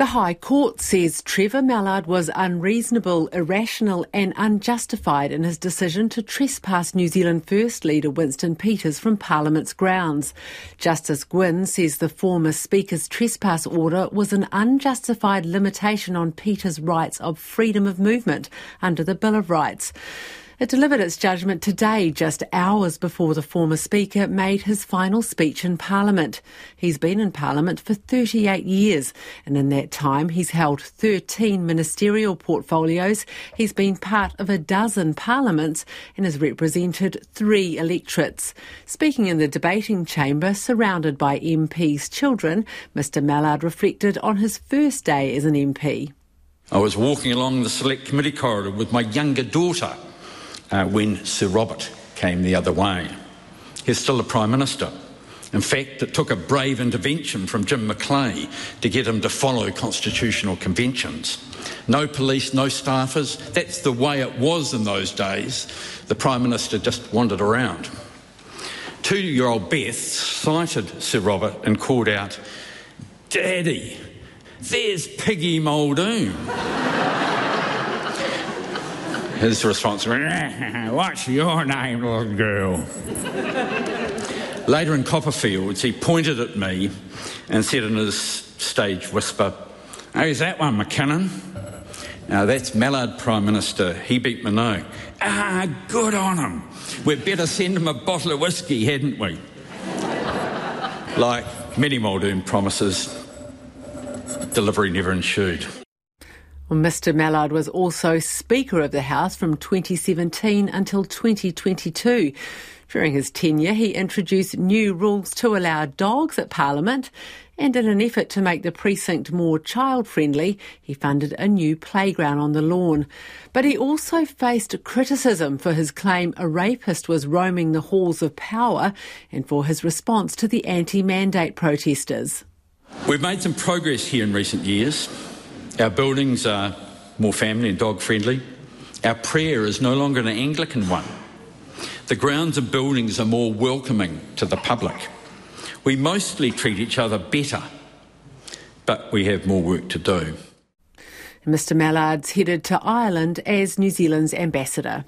The High Court says Trevor Mallard was unreasonable, irrational, and unjustified in his decision to trespass New Zealand First leader Winston Peters from Parliament's grounds. Justice Gwyn says the former Speaker's trespass order was an unjustified limitation on Peters' rights of freedom of movement under the Bill of Rights. It delivered its judgment today, just hours before the former Speaker made his final speech in Parliament. He's been in Parliament for 38 years, and in that time he's held 13 ministerial portfolios. He's been part of a dozen parliaments and has represented three electorates. Speaking in the debating chamber, surrounded by MPs' children, Mr Mallard reflected on his first day as an MP. I was walking along the Select Committee corridor with my younger daughter uh, when Sir Robert came the other way. He's still the Prime Minister. In fact, it took a brave intervention from Jim McLay to get him to follow constitutional conventions. No police, no staffers. That's the way it was in those days. The Prime Minister just wandered around. Two year old Beth sighted Sir Robert and called out, Daddy, there's Piggy Muldoon. His response was, What's your name, little girl? Later in Copperfields, he pointed at me and said in his stage whisper, Oh, is that one, McKinnon? Now, that's Mallard Prime Minister. He beat Minogue. Ah, good on him. We'd better send him a bottle of whiskey, hadn't we? like many Muldoon promises, delivery never ensued. Well, Mr Mallard was also Speaker of the House from 2017 until 2022. During his tenure, he introduced new rules to allow dogs at Parliament, and in an effort to make the precinct more child friendly, he funded a new playground on the lawn. But he also faced criticism for his claim a rapist was roaming the halls of power and for his response to the anti mandate protesters. We've made some progress here in recent years. Our buildings are more family and dog friendly. Our prayer is no longer an Anglican one. The grounds and buildings are more welcoming to the public. We mostly treat each other better, but we have more work to do. Mr Mallard's headed to Ireland as New Zealand's ambassador.